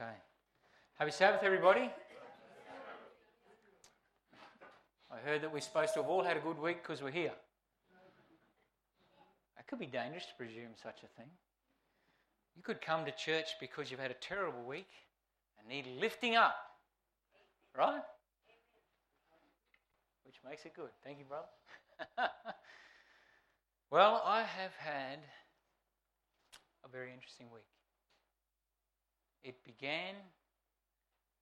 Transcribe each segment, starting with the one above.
Okay. Happy Sabbath, everybody. I heard that we're supposed to have all had a good week because we're here. It could be dangerous to presume such a thing. You could come to church because you've had a terrible week and need lifting up, right? Which makes it good. Thank you, brother. well, I have had a very interesting week. It began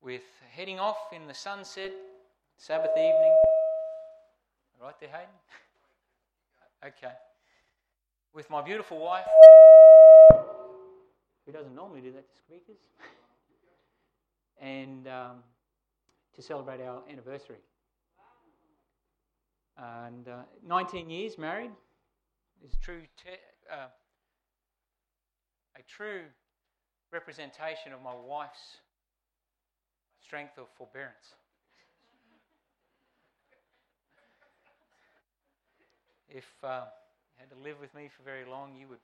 with heading off in the sunset, Sabbath evening. Right there, Hayden? okay. With my beautiful wife, who doesn't normally do that to squeakers, and um, to celebrate our anniversary. And uh, 19 years married is true. Te- uh, a true representation of my wife's strength of forbearance. if uh, you had to live with me for very long, you would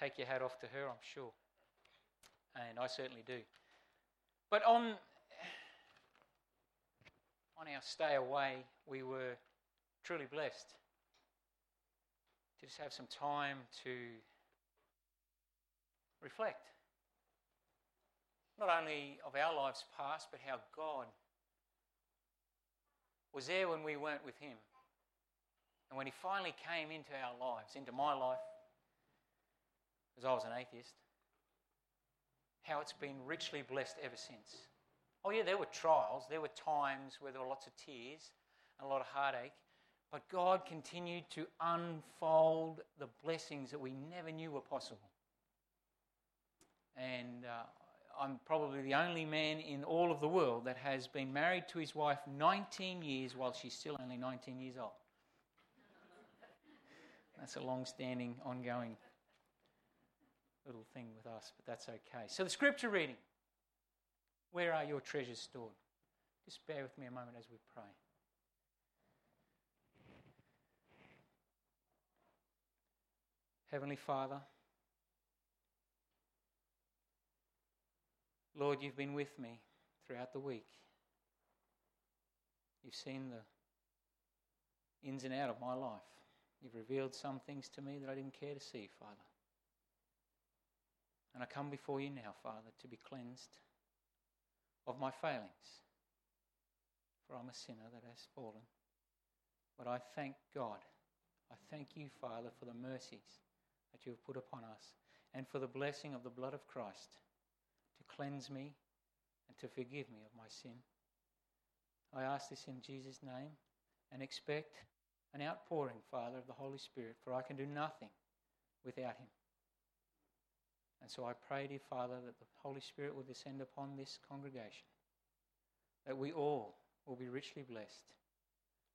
take your hat off to her, I'm sure. And I certainly do. But on, on our stay away, we were truly blessed to just have some time to reflect. Not only of our lives past, but how God was there when we weren't with Him. And when He finally came into our lives, into my life, because I was an atheist, how it's been richly blessed ever since. Oh, yeah, there were trials, there were times where there were lots of tears and a lot of heartache, but God continued to unfold the blessings that we never knew were possible. And uh, I'm probably the only man in all of the world that has been married to his wife 19 years while she's still only 19 years old. That's a long standing, ongoing little thing with us, but that's okay. So, the scripture reading Where are your treasures stored? Just bear with me a moment as we pray. Heavenly Father, Lord, you've been with me throughout the week. You've seen the ins and out of my life. You've revealed some things to me that I didn't care to see, Father. And I come before you now, Father, to be cleansed of my failings. For I'm a sinner that has fallen. But I thank God. I thank you, Father, for the mercies that you have put upon us and for the blessing of the blood of Christ cleanse me and to forgive me of my sin. I ask this in Jesus' name and expect an outpouring, Father, of the Holy Spirit, for I can do nothing without Him. And so I pray, dear Father, that the Holy Spirit will descend upon this congregation, that we all will be richly blessed.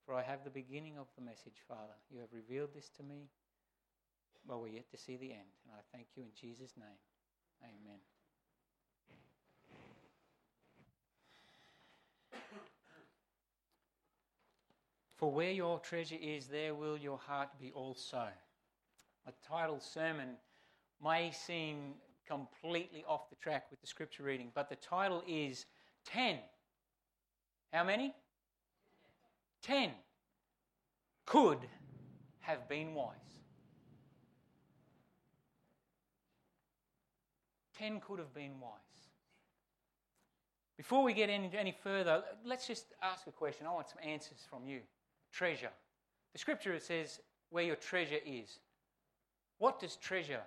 For I have the beginning of the message, Father. You have revealed this to me, but we're yet to see the end. And I thank you in Jesus' name. Amen. For where your treasure is, there will your heart be also. A title sermon may seem completely off the track with the scripture reading, but the title is 10. How many? 10 could have been wise. 10 could have been wise. Before we get any, any further, let's just ask a question. I want some answers from you treasure. The scripture says, where your treasure is. What does treasure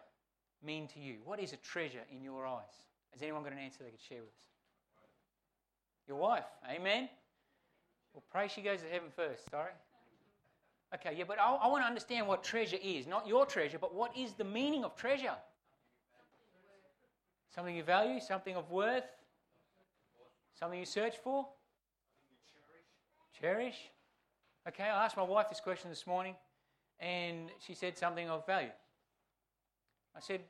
mean to you? What is a treasure in your eyes? Has anyone got an answer they could share with us? Your wife. Amen. Well, pray she goes to heaven first. Sorry. Okay, yeah, but I, I want to understand what treasure is. Not your treasure, but what is the meaning of treasure? Something you value, something of worth, something you search for? Cherish. Okay, I asked my wife this question this morning, and she said something of value. I said,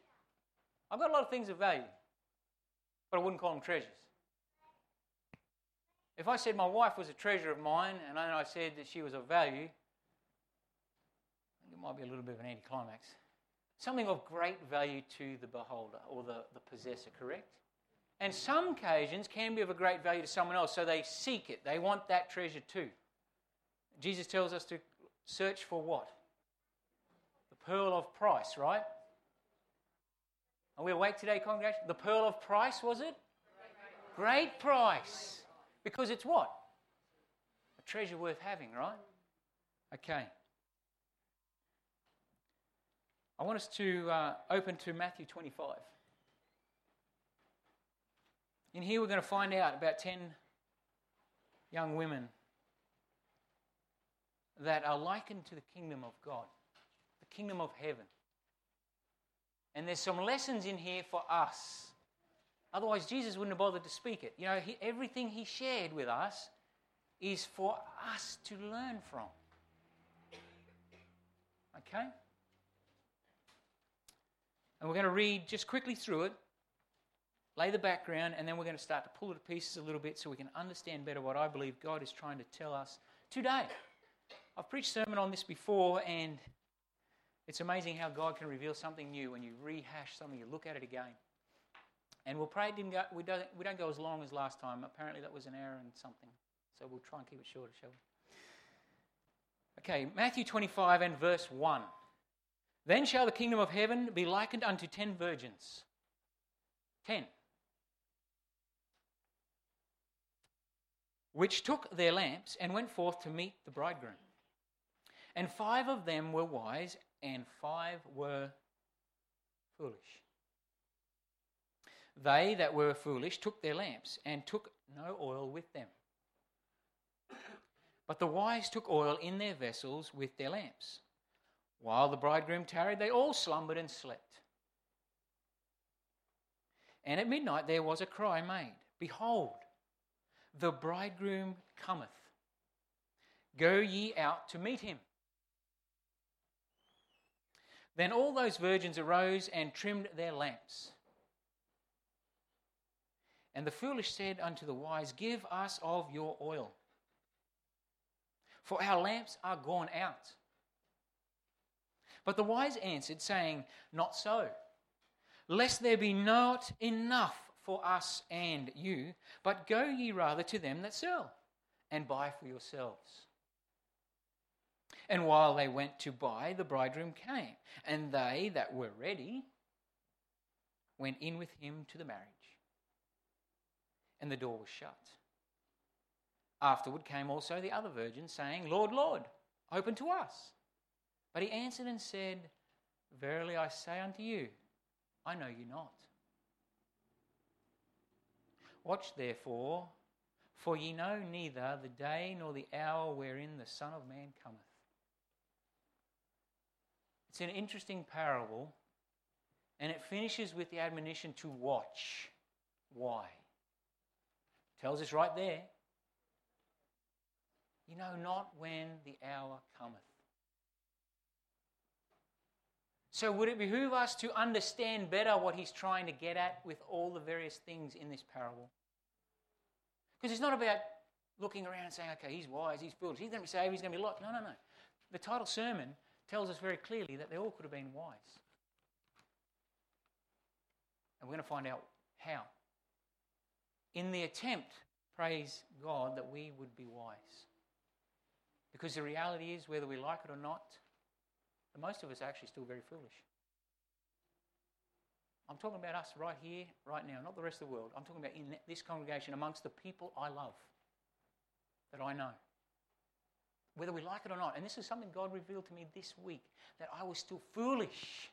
I've got a lot of things of value, but I wouldn't call them treasures. If I said my wife was a treasure of mine, and I said that she was of value, it might be a little bit of an anticlimax. Something of great value to the beholder or the, the possessor, correct? and some occasions can be of a great value to someone else, so they seek it. They want that treasure too. Jesus tells us to search for what? The pearl of price, right? Are we awake today, congregation? The pearl of price, was it? Great price. Because it's what? A treasure worth having, right? Okay. I want us to uh, open to Matthew 25. In here, we're going to find out about 10 young women that are likened to the kingdom of God, the kingdom of heaven. And there's some lessons in here for us. Otherwise, Jesus wouldn't have bothered to speak it. You know, he, everything he shared with us is for us to learn from. Okay? And we're going to read just quickly through it lay the background, and then we're going to start to pull it to pieces a little bit so we can understand better what I believe God is trying to tell us today. I've preached sermon on this before, and it's amazing how God can reveal something new when you rehash something, you look at it again. And we'll pray didn't go, we, don't, we don't go as long as last time. Apparently, that was an hour and something. So we'll try and keep it shorter, shall we? Okay, Matthew 25 and verse 1. Then shall the kingdom of heaven be likened unto ten virgins. Ten. which took their lamps and went forth to meet the bridegroom. And five of them were wise, and five were foolish. They that were foolish took their lamps and took no oil with them. But the wise took oil in their vessels with their lamps. While the bridegroom tarried, they all slumbered and slept. And at midnight there was a cry made Behold, the bridegroom cometh. Go ye out to meet him. Then all those virgins arose and trimmed their lamps. And the foolish said unto the wise, Give us of your oil, for our lamps are gone out. But the wise answered, saying, Not so, lest there be not enough for us and you, but go ye rather to them that sell, and buy for yourselves. And while they went to buy, the bridegroom came, and they that were ready went in with him to the marriage. And the door was shut. Afterward came also the other virgins, saying, Lord, Lord, open to us. But he answered and said, Verily I say unto you, I know you not. Watch therefore, for ye know neither the day nor the hour wherein the Son of Man cometh. It's an interesting parable, and it finishes with the admonition to watch. Why? Tells us right there. You know not when the hour cometh. So, would it behoove us to understand better what he's trying to get at with all the various things in this parable? Because it's not about looking around and saying, okay, he's wise, he's foolish, he's going to be saved, he's going to be lost. No, no, no. The title sermon tells us very clearly that they all could have been wise. And we're going to find out how. In the attempt, praise God, that we would be wise. Because the reality is, whether we like it or not, most of us are actually still very foolish. I'm talking about us right here, right now, not the rest of the world. I'm talking about in this congregation amongst the people I love, that I know. Whether we like it or not. And this is something God revealed to me this week that I was still foolish.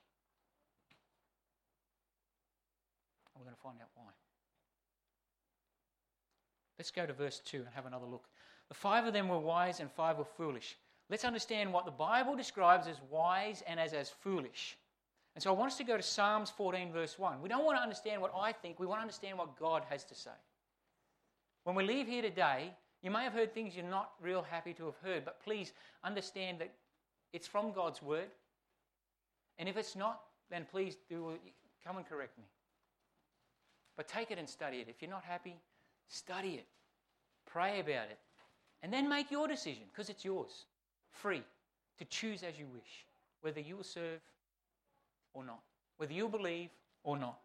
And we're going to find out why. Let's go to verse 2 and have another look. The five of them were wise and five were foolish. Let's understand what the Bible describes as wise and as, as foolish. And so I want us to go to Psalms 14, verse 1. We don't want to understand what I think, we want to understand what God has to say. When we leave here today, you may have heard things you're not real happy to have heard, but please understand that it's from God's word. And if it's not, then please do come and correct me. But take it and study it. If you're not happy, study it. Pray about it. And then make your decision because it's yours free to choose as you wish whether you will serve or not, whether you believe or not.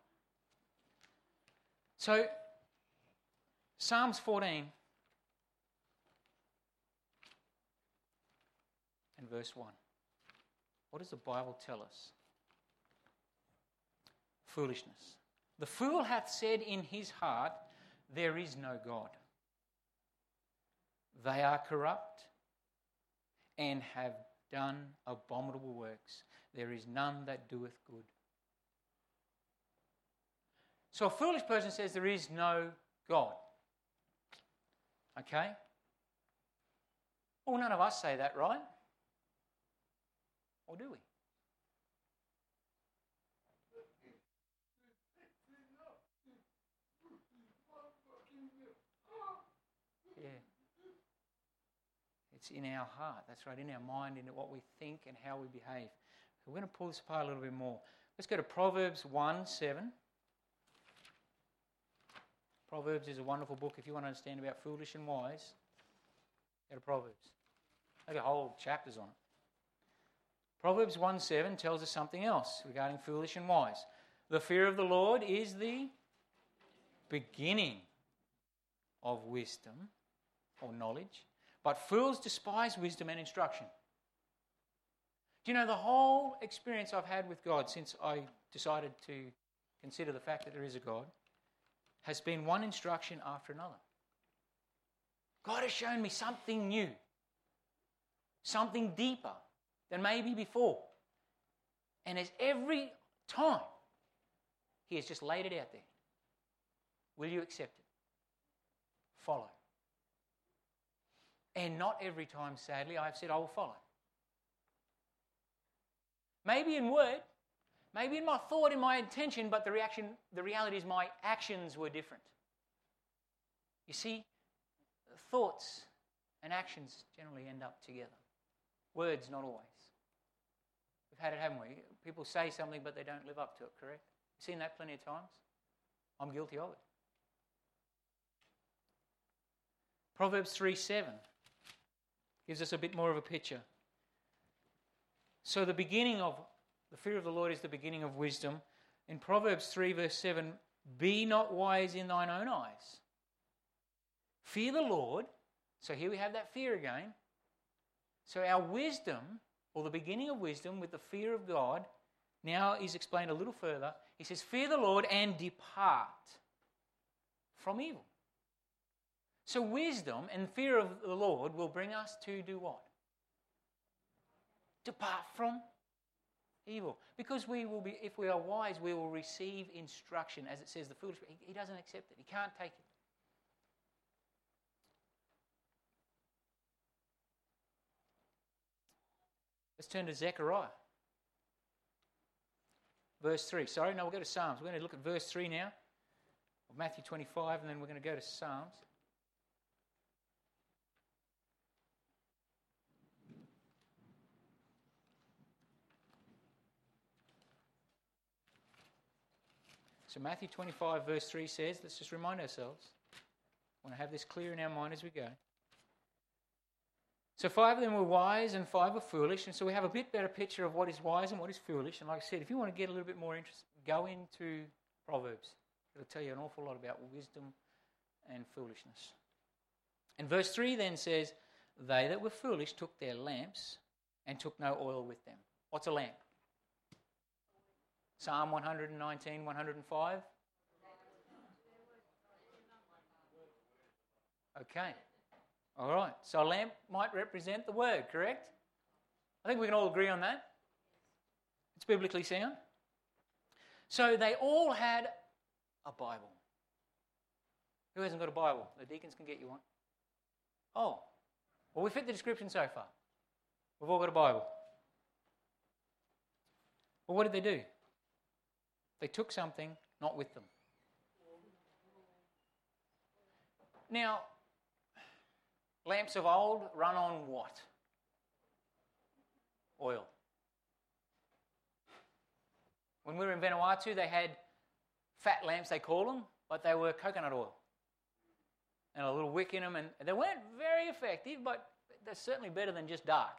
So, Psalms 14 verse 1. What does the Bible tell us? Foolishness. The fool hath said in his heart, There is no God. They are corrupt and have done abominable works. There is none that doeth good. So a foolish person says there is no God. Okay? Well, none of us say that, right? Or do we? Yeah. It's in our heart. That's right, in our mind, in what we think and how we behave. We're going to pull this apart a little bit more. Let's go to Proverbs 1 7. Proverbs is a wonderful book if you want to understand about foolish and wise. Go to Proverbs. Got whole chapters on it. Proverbs 1 7 tells us something else regarding foolish and wise. The fear of the Lord is the beginning of wisdom or knowledge, but fools despise wisdom and instruction. Do you know the whole experience I've had with God since I decided to consider the fact that there is a God has been one instruction after another. God has shown me something new, something deeper than maybe before. And as every time, He has just laid it out there. Will you accept it? Follow. And not every time, sadly, I've said, I will follow. Maybe in word, maybe in my thought, in my intention, but the reaction, the reality is my actions were different. You see, thoughts and actions generally end up together. Words, not always. We've had it, haven't we? People say something, but they don't live up to it, correct? You've seen that plenty of times. I'm guilty of it. Proverbs 3 7 gives us a bit more of a picture. So, the beginning of the fear of the Lord is the beginning of wisdom. In Proverbs 3, verse 7, be not wise in thine own eyes. Fear the Lord. So, here we have that fear again. So, our wisdom, or the beginning of wisdom with the fear of God, now is explained a little further. He says, Fear the Lord and depart from evil. So, wisdom and fear of the Lord will bring us to do what? Depart from evil. Because we will be, if we are wise, we will receive instruction. As it says, the foolish, he, he doesn't accept it, he can't take it. Let's turn to Zechariah. Verse 3. Sorry, no, we'll go to Psalms. We're going to look at verse 3 now of Matthew 25, and then we're going to go to Psalms. So, Matthew 25, verse 3 says, let's just remind ourselves. I want to have this clear in our mind as we go. So, five of them were wise and five were foolish. And so, we have a bit better picture of what is wise and what is foolish. And, like I said, if you want to get a little bit more interested, go into Proverbs. It'll tell you an awful lot about wisdom and foolishness. And verse 3 then says, They that were foolish took their lamps and took no oil with them. What's a lamp? Psalm 119, 105. Okay. All right. So a lamp might represent the word, correct? I think we can all agree on that. It's biblically sound. So they all had a Bible. Who hasn't got a Bible? The deacons can get you one. Oh, well, we fit the description so far. We've all got a Bible. Well, what did they do? They took something not with them. Now, lamps of old run on what? Oil. When we were in Vanuatu, they had fat lamps, they call them, but they were coconut oil. And a little wick in them, and they weren't very effective, but they're certainly better than just dark.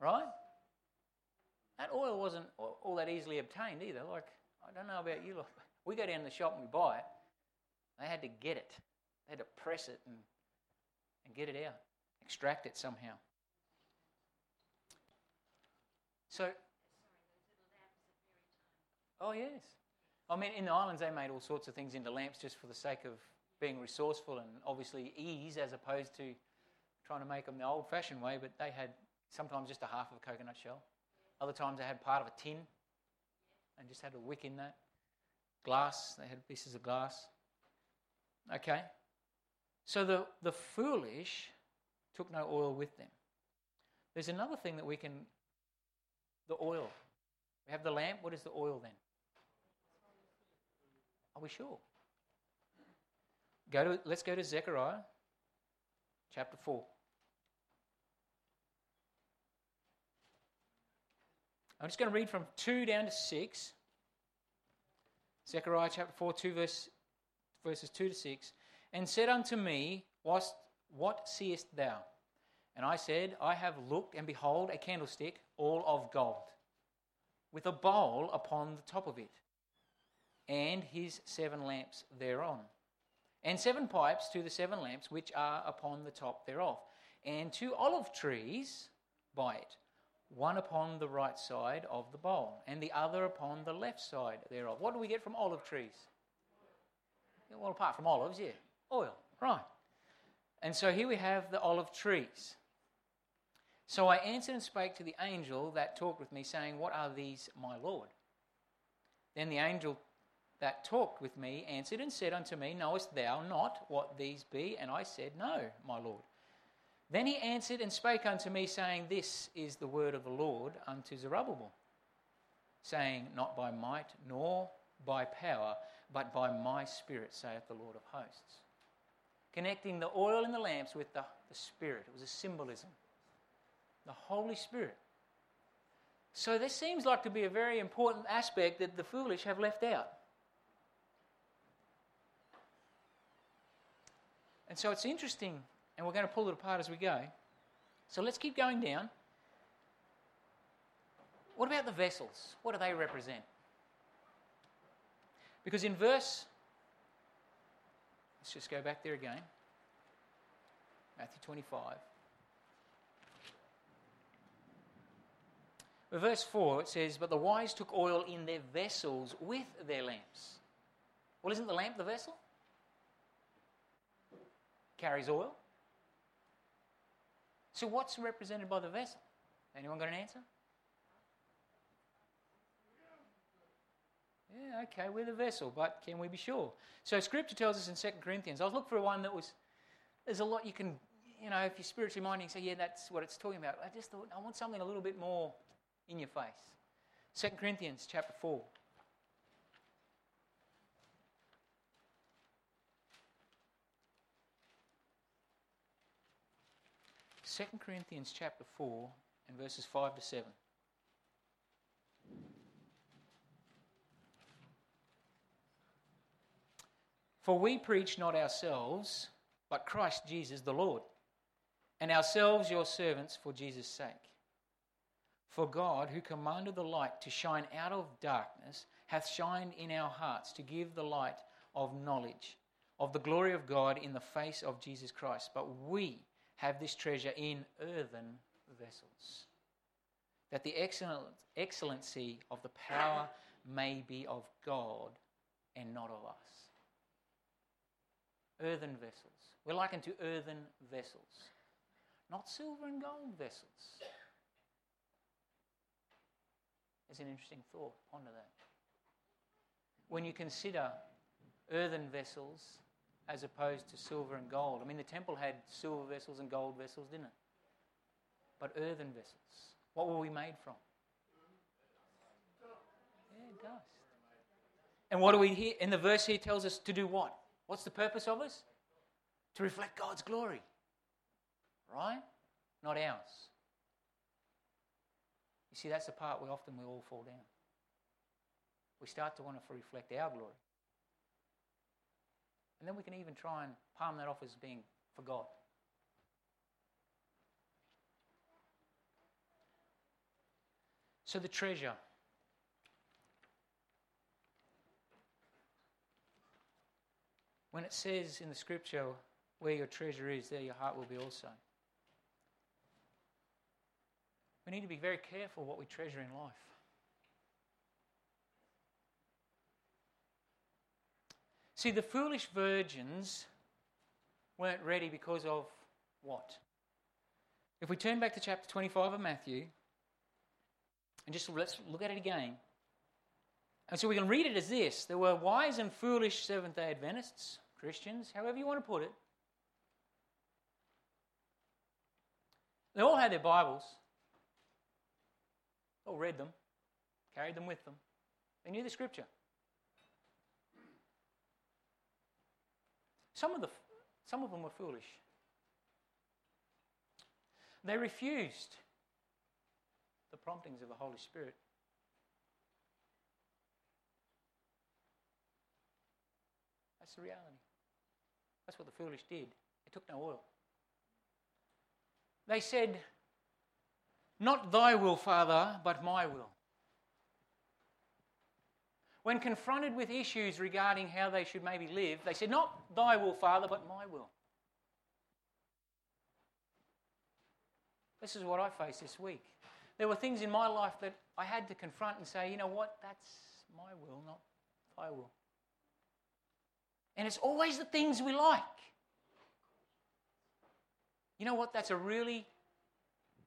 Right? That oil wasn't all that easily obtained either. Like, I don't know about you. We go down to the shop and we buy it. They had to get it. They had to press it and, and get it out, extract it somehow. So, oh yes. I mean, in the islands, they made all sorts of things into lamps just for the sake of being resourceful and obviously ease as opposed to trying to make them the old fashioned way, but they had sometimes just a half of a coconut shell. Other times they had part of a tin and just had a wick in that. Glass, they had pieces of glass. Okay? So the, the foolish took no oil with them. There's another thing that we can, the oil. We have the lamp. What is the oil then? Are we sure? Go to, let's go to Zechariah chapter 4. I'm just going to read from 2 down to 6. Zechariah chapter 4, 2 verse, verses 2 to 6. And said unto me, What, seest thou? And I said, I have looked, and behold, a candlestick all of gold, with a bowl upon the top of it, and his seven lamps thereon, and seven pipes to the seven lamps which are upon the top thereof, and two olive trees by it one upon the right side of the bowl, and the other upon the left side thereof. What do we get from olive trees? Well, apart from olives, yeah, oil, right. And so here we have the olive trees. So I answered and spake to the angel that talked with me, saying, What are these, my Lord? Then the angel that talked with me answered and said unto me, Knowest thou not what these be? And I said, No, my Lord. Then he answered and spake unto me, saying, This is the word of the Lord unto Zerubbabel, saying, Not by might nor by power, but by my spirit, saith the Lord of hosts. Connecting the oil in the lamps with the, the Spirit. It was a symbolism. The Holy Spirit. So this seems like to be a very important aspect that the foolish have left out. And so it's interesting and we're going to pull it apart as we go. So let's keep going down. What about the vessels? What do they represent? Because in verse, let's just go back there again Matthew 25. With verse 4, it says, But the wise took oil in their vessels with their lamps. Well, isn't the lamp the vessel? Carries oil. So, what's represented by the vessel? Anyone got an answer? Yeah, okay, we're the vessel, but can we be sure? So, Scripture tells us in 2 Corinthians. I was looking for one that was, there's a lot you can, you know, if you're spiritually minded, say, yeah, that's what it's talking about. I just thought, I want something a little bit more in your face. 2 Corinthians chapter 4. 2 Corinthians chapter 4 and verses 5 to 7. For we preach not ourselves, but Christ Jesus the Lord, and ourselves your servants for Jesus' sake. For God, who commanded the light to shine out of darkness, hath shined in our hearts to give the light of knowledge of the glory of God in the face of Jesus Christ. But we have this treasure in earthen vessels, that the excellency of the power may be of God and not of us. Earthen vessels. We're likened to earthen vessels, not silver and gold vessels. It's an interesting thought. Ponder that. When you consider earthen vessels as opposed to silver and gold. I mean, the temple had silver vessels and gold vessels, didn't it? But earthen vessels. What were we made from? Yeah, dust. And what do we hear? In the verse here tells us to do what? What's the purpose of us? To reflect God's glory. Right? Not ours. You see, that's the part we often we all fall down. We start to want to reflect our glory. And then we can even try and palm that off as being for God. So the treasure. When it says in the scripture, where your treasure is, there your heart will be also. We need to be very careful what we treasure in life. See, the foolish virgins weren't ready because of what? If we turn back to chapter 25 of Matthew, and just let's look at it again. And so we can read it as this there were wise and foolish Seventh day Adventists, Christians, however you want to put it. They all had their Bibles, all read them, carried them with them. They knew the scripture. Some of, the, some of them were foolish. They refused the promptings of the Holy Spirit. That's the reality. That's what the foolish did. They took no oil. They said, Not thy will, Father, but my will. When confronted with issues regarding how they should maybe live, they said, Not thy will, Father, but my will. This is what I faced this week. There were things in my life that I had to confront and say, you know what, that's my will, not thy will. And it's always the things we like. You know what? That's a really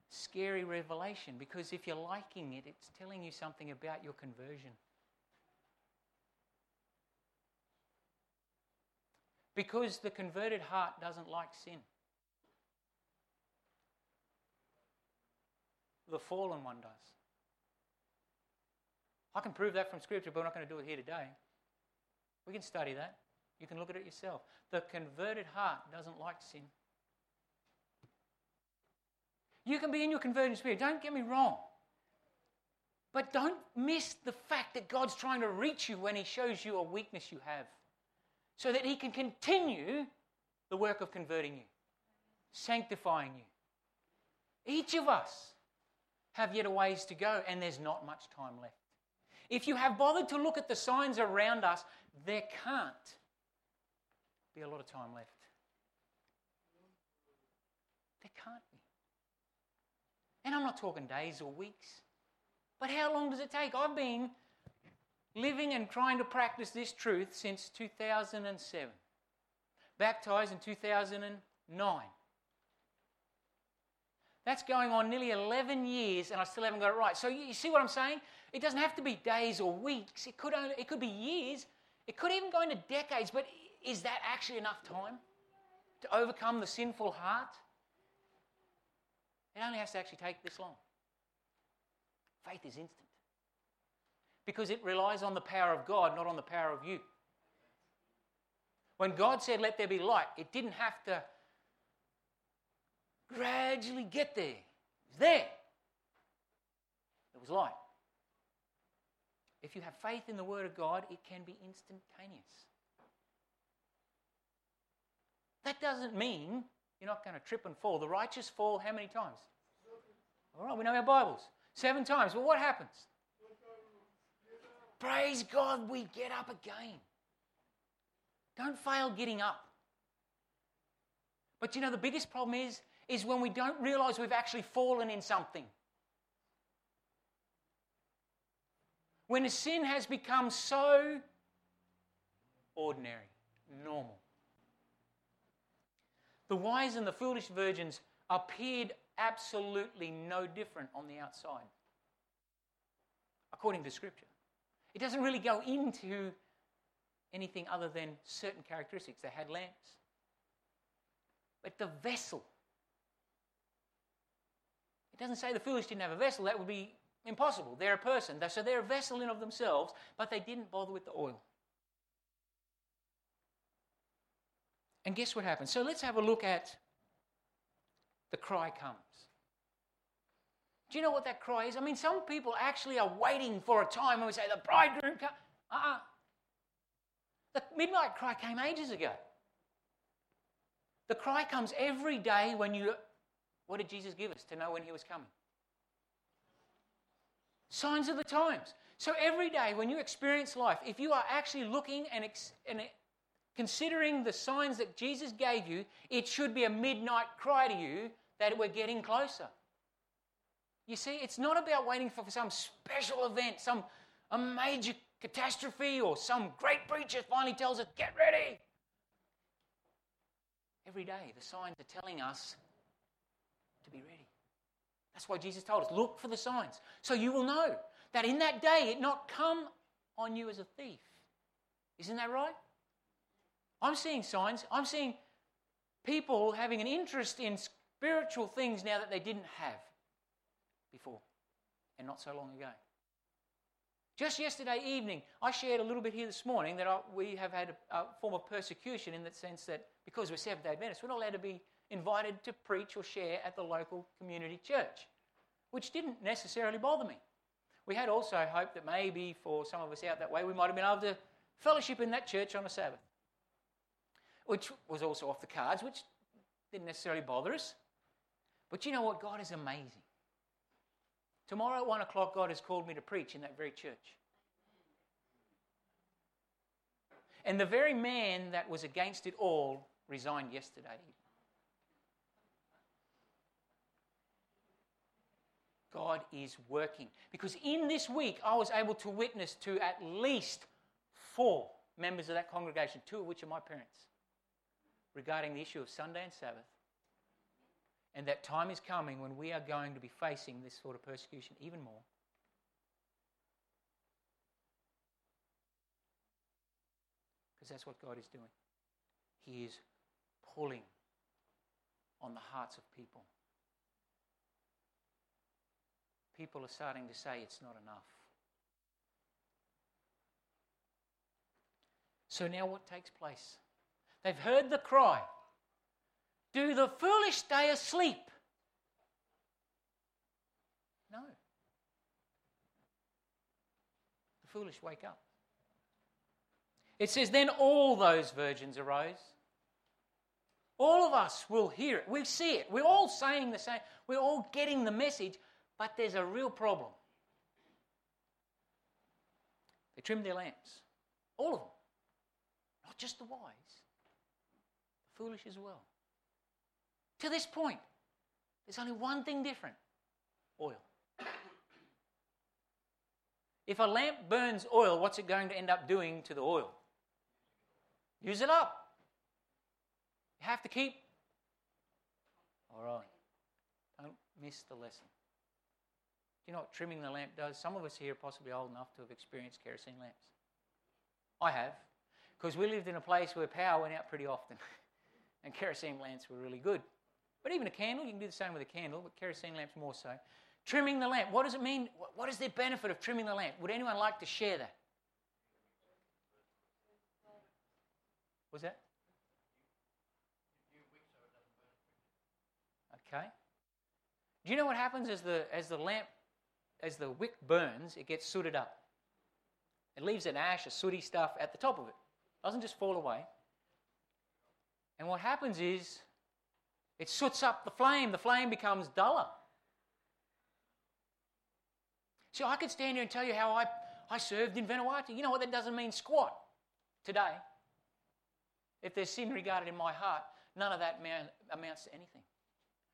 scary revelation because if you're liking it, it's telling you something about your conversion. Because the converted heart doesn't like sin. The fallen one does. I can prove that from Scripture, but we're not going to do it here today. We can study that. You can look at it yourself. The converted heart doesn't like sin. You can be in your converted spirit. Don't get me wrong. But don't miss the fact that God's trying to reach you when He shows you a weakness you have so that He can continue the work of converting you, sanctifying you. Each of us have yet a ways to go, and there's not much time left. If you have bothered to look at the signs around us, there can't be a lot of time left. There can't be. And I'm not talking days or weeks, but how long does it take? I've been living and trying to practice this truth since 2007, baptized in 2009. That's going on nearly 11 years, and I still haven't got it right. So you see what I'm saying? It doesn't have to be days or weeks. It could, only, it could be years. It could even go into decades. But is that actually enough time to overcome the sinful heart? It only has to actually take this long. Faith is instant because it relies on the power of God, not on the power of you. When God said, Let there be light, it didn't have to gradually get there. It was there. It was light. If you have faith in the Word of God, it can be instantaneous. That doesn't mean you're not going to trip and fall. The righteous fall how many times? All right, we know our Bibles. Seven times. Well, what happens? Praise God, we get up again. Don't fail getting up. But you know, the biggest problem is is when we don't realize we've actually fallen in something. When a sin has become so ordinary, normal. The wise and the foolish virgins appeared absolutely no different on the outside, according to Scripture. It doesn't really go into anything other than certain characteristics. They had lamps. But the vessel it doesn't say the foolish didn't have a vessel. That would be impossible. They're a person. So they're a vessel in of themselves, but they didn't bother with the oil. And guess what happens? So let's have a look at the cry comes. Do you know what that cry is? I mean, some people actually are waiting for a time when we say the bridegroom comes. Uh-uh. The midnight cry came ages ago. The cry comes every day when you what did Jesus give us to know when he was coming? Signs of the times. So every day when you experience life, if you are actually looking and, ex- and considering the signs that Jesus gave you, it should be a midnight cry to you that we're getting closer. You see, it's not about waiting for some special event, some a major catastrophe, or some great preacher finally tells us, get ready. Every day, the signs are telling us to be ready. That's why Jesus told us, look for the signs. So you will know that in that day it not come on you as a thief. Isn't that right? I'm seeing signs. I'm seeing people having an interest in spiritual things now that they didn't have before and not so long ago. Just yesterday evening, I shared a little bit here this morning that I, we have had a, a, form of persecution in the sense that because we're Seventh day Adventists, we're not allowed to be invited to preach or share at the local community church, which didn't necessarily bother me. We had also hoped that maybe for some of us out that way, we might have been able to fellowship in that church on a Sabbath, which was also off the cards, which didn't necessarily bother us. But you know what? God is amazing. Tomorrow at one o'clock, God has called me to preach in that very church. And the very man that was against it all resigned yesterday. God is working. Because in this week, I was able to witness to at least four members of that congregation, two of which are my parents, regarding the issue of Sunday and Sabbath and that time is coming when we are going to be facing this sort of persecution even more. Because that's what God is doing. He is pulling on the hearts of people. People are starting to say it's not enough. So now what takes place? They've heard the cry. Do the foolish stay asleep? No. The foolish wake up. It says, Then all those virgins arose. All of us will hear it. We see it. We're all saying the same. We're all getting the message, but there's a real problem. They trimmed their lamps. All of them. Not just the wise, foolish as well. To this point, there's only one thing different oil. If a lamp burns oil, what's it going to end up doing to the oil? Use it up. You have to keep. All right. Don't miss the lesson. Do you know what trimming the lamp does? Some of us here are possibly old enough to have experienced kerosene lamps. I have, because we lived in a place where power went out pretty often, and kerosene lamps were really good. But even a candle, you can do the same with a candle, but kerosene lamps more so. Trimming the lamp, what does it mean? What is the benefit of trimming the lamp? Would anyone like to share that? Was that? Okay. Do you know what happens as the as the lamp as the wick burns, it gets sooted up. It leaves an ash, a sooty stuff at the top of it. it doesn't just fall away. And what happens is it soots up the flame, the flame becomes duller. See, I could stand here and tell you how I, I served in Vanuatu. You know what? That doesn't mean squat today. If there's sin regarded in my heart, none of that amounts to anything.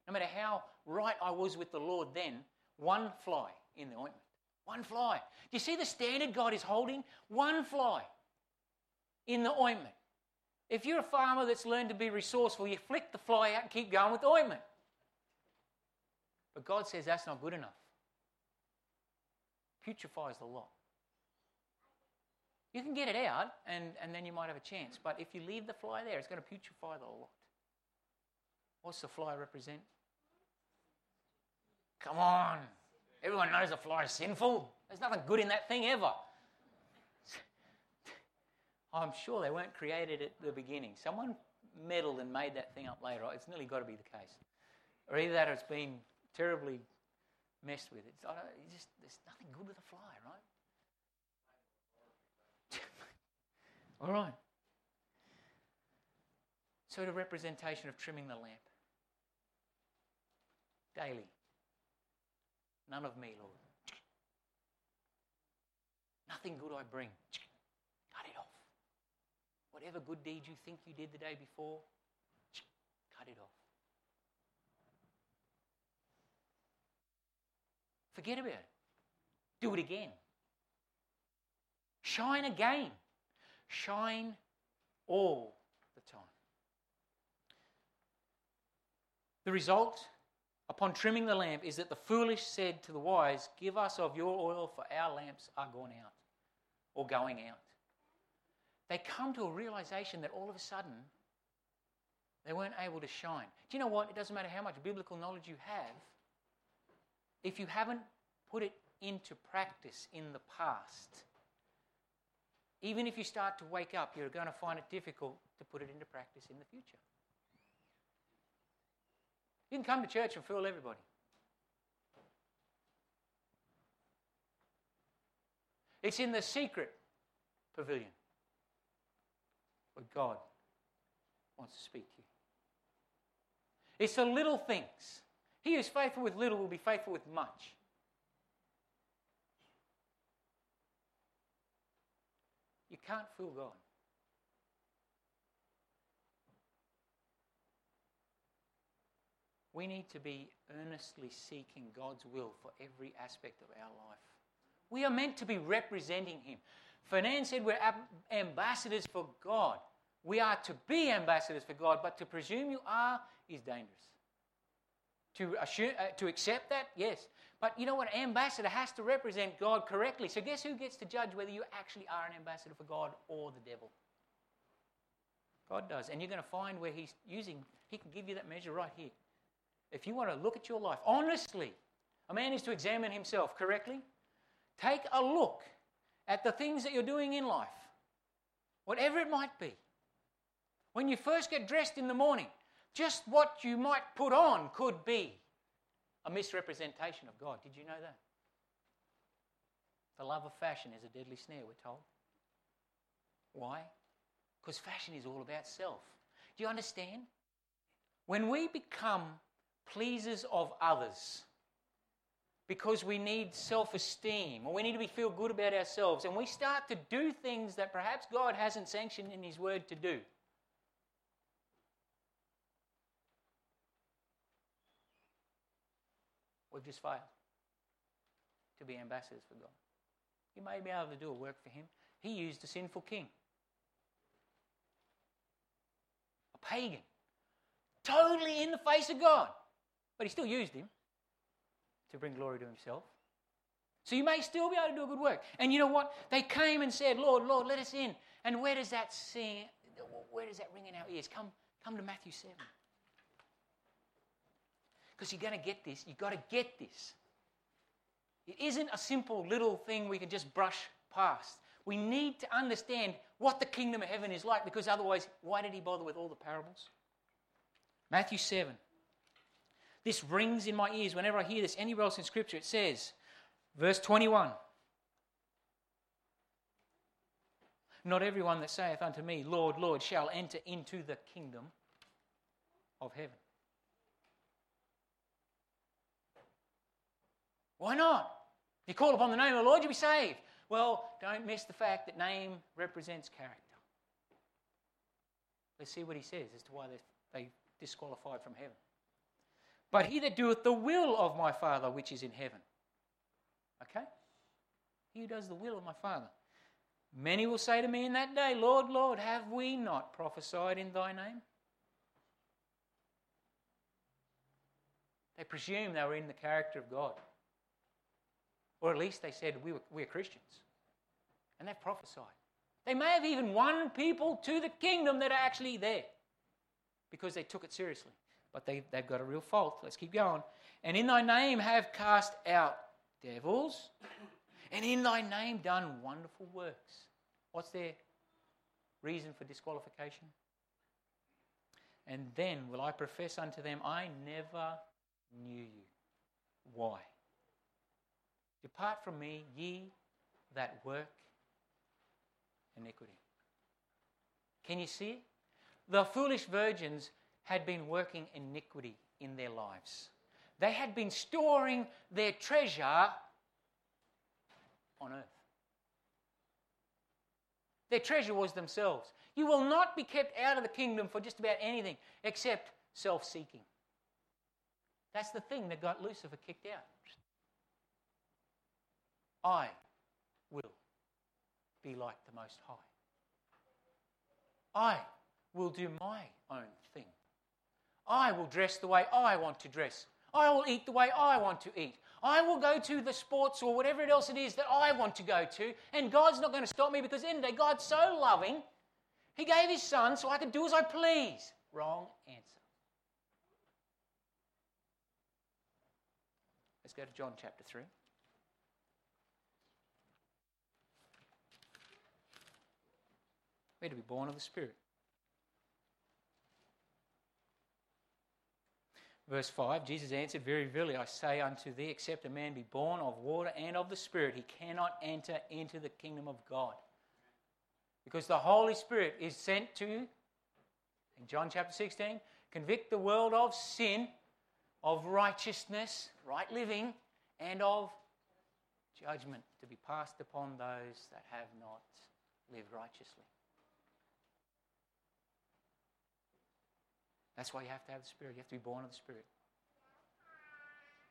No matter how right I was with the Lord then, one fly in the ointment. One fly. Do you see the standard God is holding? One fly in the ointment. If you're a farmer that's learned to be resourceful, you flick the fly out and keep going with ointment. But God says that's not good enough. Putrefies the lot. You can get it out and, and then you might have a chance. But if you leave the fly there, it's going to putrefy the lot. What's the fly represent? Come on. Everyone knows a fly is sinful. There's nothing good in that thing ever. I'm sure they weren't created at the beginning. Someone meddled and made that thing up later. It's nearly got to be the case. Or either that or it's been terribly messed with. It's, just, there's nothing good with a fly, right? All right. So, the representation of trimming the lamp daily. None of me, Lord. Nothing good I bring. Whatever good deed you think you did the day before, cut it off. Forget about it. Do it again. Shine again. Shine all the time. The result upon trimming the lamp is that the foolish said to the wise, Give us of your oil, for our lamps are gone out or going out. They come to a realization that all of a sudden they weren't able to shine. Do you know what? It doesn't matter how much biblical knowledge you have, if you haven't put it into practice in the past, even if you start to wake up, you're going to find it difficult to put it into practice in the future. You can come to church and fool everybody. It's in the secret pavilion where God wants to speak to you. It's the little things. He who is faithful with little will be faithful with much. You can't fool God. We need to be earnestly seeking God's will for every aspect of our life. We are meant to be representing Him. Fernan said we're ambassadors for God. We are to be ambassadors for God, but to presume you are is dangerous. To, assume, uh, to accept that, yes. But you know what? An ambassador has to represent God correctly. So guess who gets to judge whether you actually are an ambassador for God or the devil? God does. And you're going to find where He's using, He can give you that measure right here. If you want to look at your life honestly, a man is to examine himself correctly. Take a look at the things that you're doing in life, whatever it might be. When you first get dressed in the morning, just what you might put on could be a misrepresentation of God. Did you know that? The love of fashion is a deadly snare, we're told. Why? Because fashion is all about self. Do you understand? When we become pleasers of others, because we need self esteem or we need to be, feel good about ourselves, and we start to do things that perhaps God hasn't sanctioned in His Word to do. We've just failed to be ambassadors for God. You may be able to do a work for Him. He used a sinful king, a pagan, totally in the face of God, but He still used him to bring glory to himself. So you may still be able to do a good work. And you know what? They came and said, Lord, Lord, let us in. And where does that sing? Where does that ring in our ears? Come, come to Matthew 7. Because you're going to get this. You've got to get this. It isn't a simple little thing we can just brush past. We need to understand what the kingdom of heaven is like because otherwise, why did he bother with all the parables? Matthew 7. This rings in my ears whenever I hear this anywhere else in Scripture. It says, verse 21 Not everyone that saith unto me, Lord, Lord, shall enter into the kingdom of heaven. Why not? If you call upon the name of the Lord, you'll be saved. Well, don't miss the fact that name represents character. Let's see what he says as to why they, they disqualified from heaven but he that doeth the will of my Father which is in heaven. Okay? He who does the will of my Father. Many will say to me in that day, Lord, Lord, have we not prophesied in thy name? They presume they were in the character of God. Or at least they said, we were, we're Christians. And they've prophesied. They may have even won people to the kingdom that are actually there because they took it seriously but they, they've got a real fault. Let's keep going. And in thy name have cast out devils, and in thy name done wonderful works. What's their reason for disqualification? And then will I profess unto them, I never knew you. Why? Depart from me, ye that work iniquity. Can you see? The foolish virgins had been working iniquity in their lives. They had been storing their treasure on earth. Their treasure was themselves. You will not be kept out of the kingdom for just about anything except self seeking. That's the thing that got Lucifer kicked out. I will be like the Most High. I will do my own thing. I will dress the way I want to dress. I will eat the way I want to eat. I will go to the sports or whatever else it is that I want to go to, and God's not going to stop me because in the day, God's so loving, He gave His Son so I could do as I please. Wrong answer. Let's go to John chapter 3. We're to be born of the Spirit. Verse 5 Jesus answered, Very verily I say unto thee, except a man be born of water and of the Spirit, he cannot enter into the kingdom of God. Because the Holy Spirit is sent to, in John chapter 16, convict the world of sin, of righteousness, right living, and of judgment to be passed upon those that have not lived righteously. That's why you have to have the Spirit. You have to be born of the Spirit.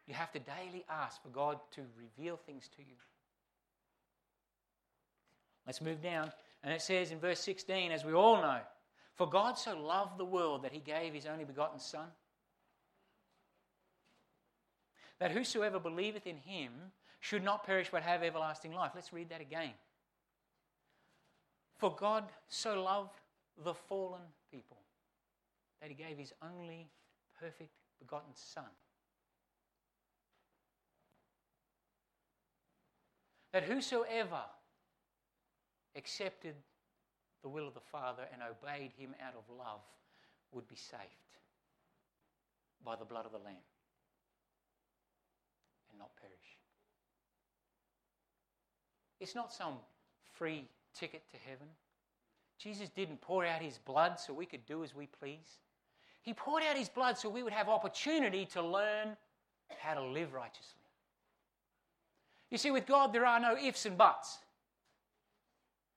You have to daily ask for God to reveal things to you. Let's move down. And it says in verse 16, as we all know, For God so loved the world that he gave his only begotten Son, that whosoever believeth in him should not perish but have everlasting life. Let's read that again. For God so loved the fallen that he gave his only perfect begotten Son. That whosoever accepted the will of the Father and obeyed him out of love would be saved by the blood of the Lamb and not perish. It's not some free ticket to heaven. Jesus didn't pour out his blood so we could do as we please. He poured out his blood so we would have opportunity to learn how to live righteously. You see, with God, there are no ifs and buts.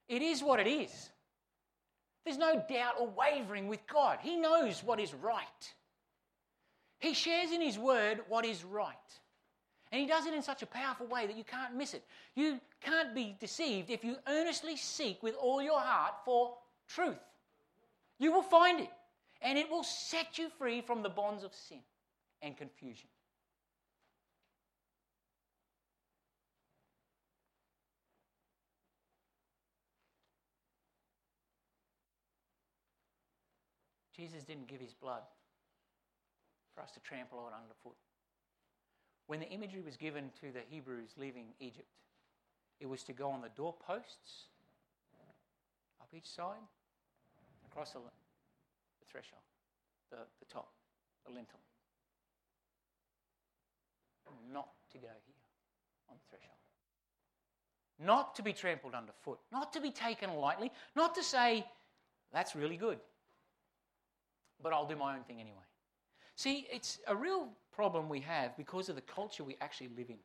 It is what it is. There's no doubt or wavering with God. He knows what is right. He shares in His word what is right. And He does it in such a powerful way that you can't miss it. You can't be deceived if you earnestly seek with all your heart for truth. You will find it and it will set you free from the bonds of sin and confusion. Jesus didn't give his blood for us to trample on underfoot. When the imagery was given to the Hebrews leaving Egypt, it was to go on the doorposts up each side, across the threshold, the, the top, the lintel. Not to go here on the threshold. Not to be trampled underfoot, not to be taken lightly, not to say, that's really good, but I'll do my own thing anyway. See, it's a real problem we have because of the culture we actually live in.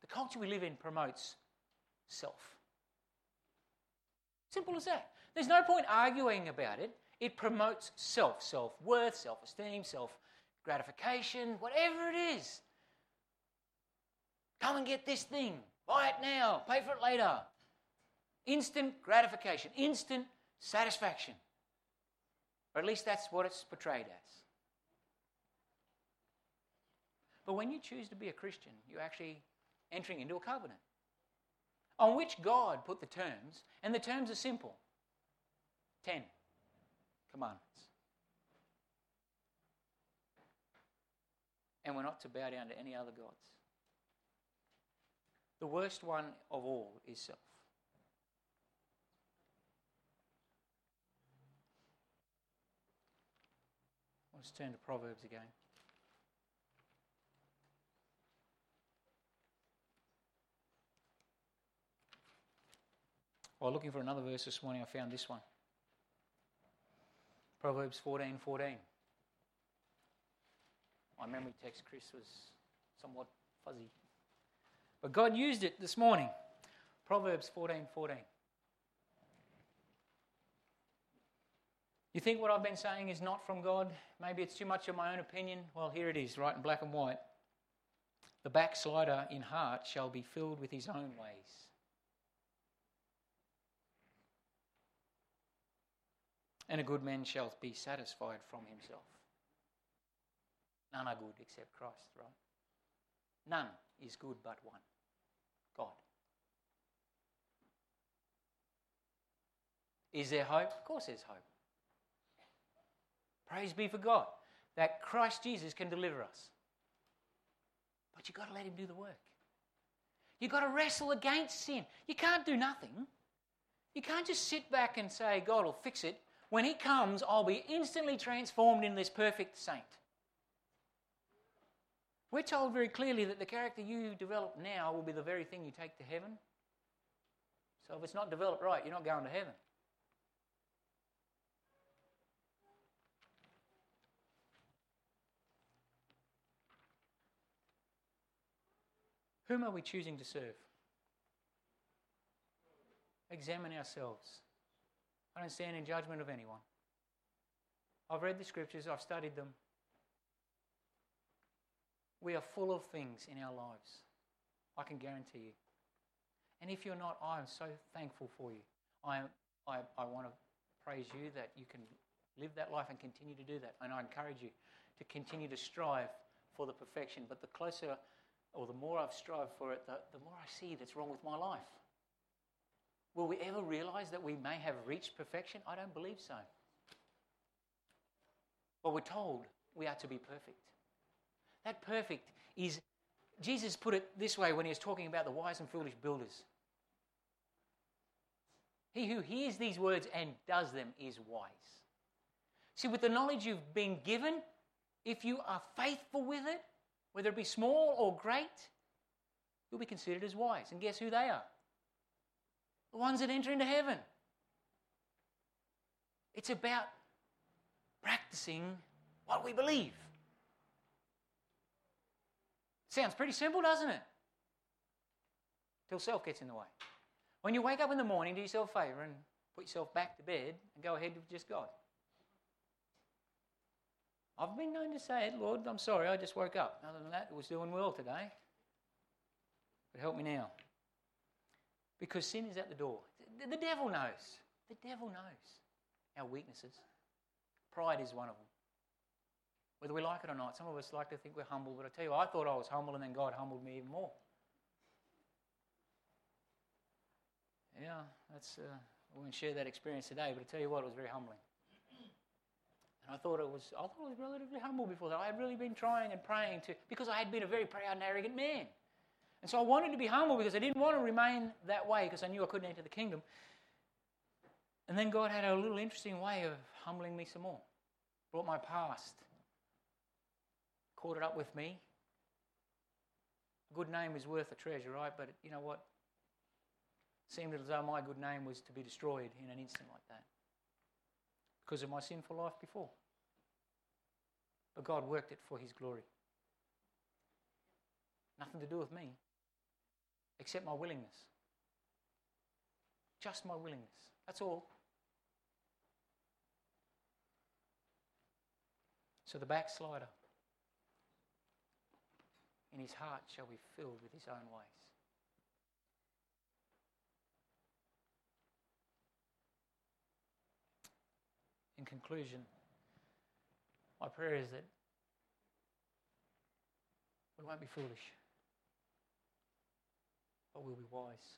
The culture we live in promotes self. Simple as that. There's no point arguing about it. It promotes self, self worth, self esteem, self gratification, whatever it is. Come and get this thing. Buy it now. Pay for it later. Instant gratification, instant satisfaction. Or at least that's what it's portrayed as. But when you choose to be a Christian, you're actually entering into a covenant on which God put the terms, and the terms are simple Ten commandments. And we're not to bow down to any other gods. The worst one of all is self. Let's turn to Proverbs again. While looking for another verse this morning, I found this one. Proverbs 14 14. My memory text, Chris, was somewhat fuzzy. But God used it this morning. Proverbs 14 14. You think what I've been saying is not from God? Maybe it's too much of my own opinion? Well, here it is, right in black and white. The backslider in heart shall be filled with his own ways. And a good man shall be satisfied from himself. None are good except Christ, right? None is good but one God. Is there hope? Of course, there's hope. Praise be for God that Christ Jesus can deliver us. But you've got to let Him do the work. You've got to wrestle against sin. You can't do nothing. You can't just sit back and say, God will fix it. When He comes, I'll be instantly transformed into this perfect saint. We're told very clearly that the character you develop now will be the very thing you take to heaven. So if it's not developed right, you're not going to heaven. Whom are we choosing to serve? Examine ourselves. I don't stand in judgment of anyone. I've read the scriptures, I've studied them. We are full of things in our lives. I can guarantee you. And if you're not, I am so thankful for you. I, I, I want to praise you that you can live that life and continue to do that. And I encourage you to continue to strive for the perfection. But the closer or the more I've strived for it, the, the more I see that's wrong with my life. Will we ever realize that we may have reached perfection? I don't believe so. But we're told we are to be perfect. That perfect is, Jesus put it this way when he was talking about the wise and foolish builders. He who hears these words and does them is wise. See, with the knowledge you've been given, if you are faithful with it, whether it be small or great, you'll be considered as wise. And guess who they are? The ones that enter into heaven. It's about practicing what we believe. Sounds pretty simple, doesn't it? Till self gets in the way. When you wake up in the morning, do yourself a favour and put yourself back to bed and go ahead with just God. I've been known to say it, Lord, I'm sorry, I just woke up. Other than that, it was doing well today. But help me now. Because sin is at the door. The devil knows. The devil knows our weaknesses. Pride is one of them. Whether we like it or not, some of us like to think we're humble, but I tell you, I thought I was humble, and then God humbled me even more. Yeah, that's. Uh, I won't share that experience today, but I tell you what, it was very humbling. And I thought it was, I thought I was relatively humble before that. I had really been trying and praying to, because I had been a very proud and arrogant man. And so I wanted to be humble because I didn't want to remain that way because I knew I couldn't enter the kingdom. And then God had a little interesting way of humbling me some more. Brought my past, caught it up with me. A good name is worth a treasure, right? But you know what? It seemed as though my good name was to be destroyed in an instant like that because of my sinful life before. But God worked it for His glory. Nothing to do with me, except my willingness. Just my willingness. That's all. So the backslider in his heart shall be filled with his own ways. in conclusion, my prayer is that we won't be foolish, but we'll be wise.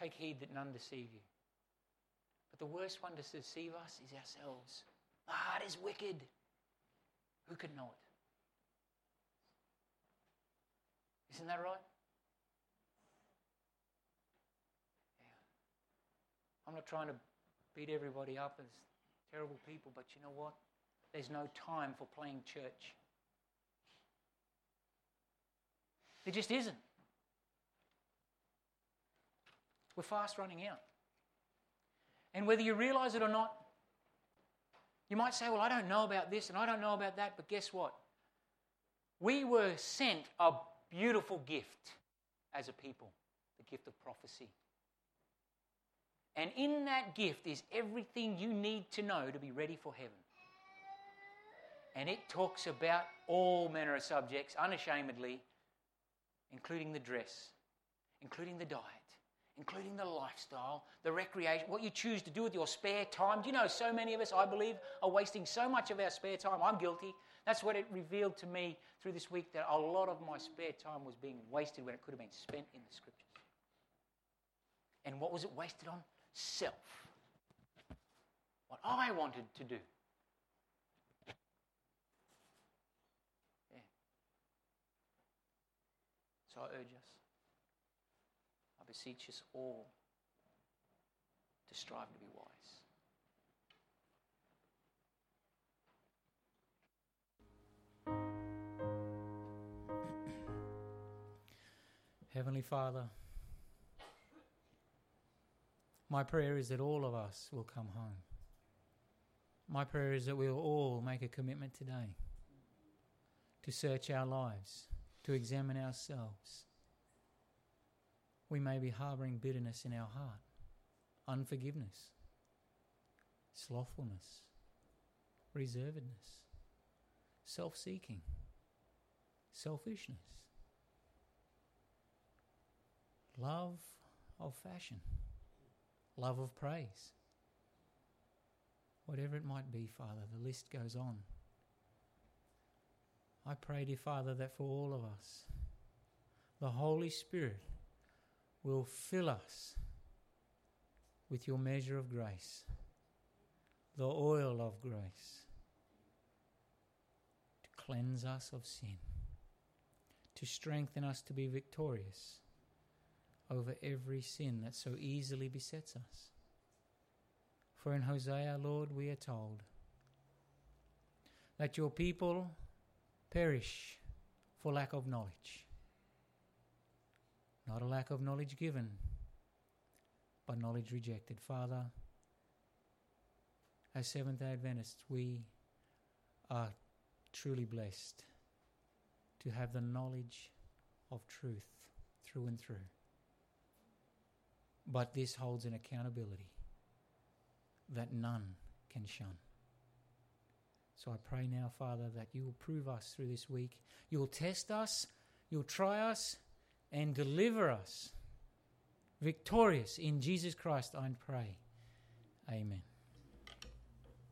Take heed that none deceive you. But the worst one to deceive us is ourselves. The heart is wicked. Who can know it? Isn't that right? I'm not trying to beat everybody up as terrible people, but you know what? There's no time for playing church. There just isn't. We're fast running out. And whether you realize it or not, you might say, Well, I don't know about this and I don't know about that, but guess what? We were sent a beautiful gift as a people the gift of prophecy. And in that gift is everything you need to know to be ready for heaven. And it talks about all manner of subjects unashamedly, including the dress, including the diet, including the lifestyle, the recreation, what you choose to do with your spare time. Do you know so many of us, I believe, are wasting so much of our spare time? I'm guilty. That's what it revealed to me through this week that a lot of my spare time was being wasted when it could have been spent in the scriptures. And what was it wasted on? Self. What I wanted to do. So I urge us, I beseech us all to strive to be wise. Heavenly Father, my prayer is that all of us will come home. My prayer is that we'll all make a commitment today to search our lives, to examine ourselves. We may be harboring bitterness in our heart, unforgiveness, slothfulness, reservedness, self seeking, selfishness love of fashion, love of praise. Whatever it might be, Father, the list goes on. I pray, dear Father, that for all of us, the Holy Spirit will fill us with your measure of grace, the oil of grace, to cleanse us of sin, to strengthen us to be victorious over every sin that so easily besets us. For in Hosea, Lord, we are told that your people perish for lack of knowledge. Not a lack of knowledge given, but knowledge rejected. Father, as Seventh Adventists, we are truly blessed to have the knowledge of truth through and through. But this holds an accountability that none can shun. So I pray now, Father, that you will prove us through this week. You'll test us, you'll try us, and deliver us victorious in Jesus Christ, I pray. Amen.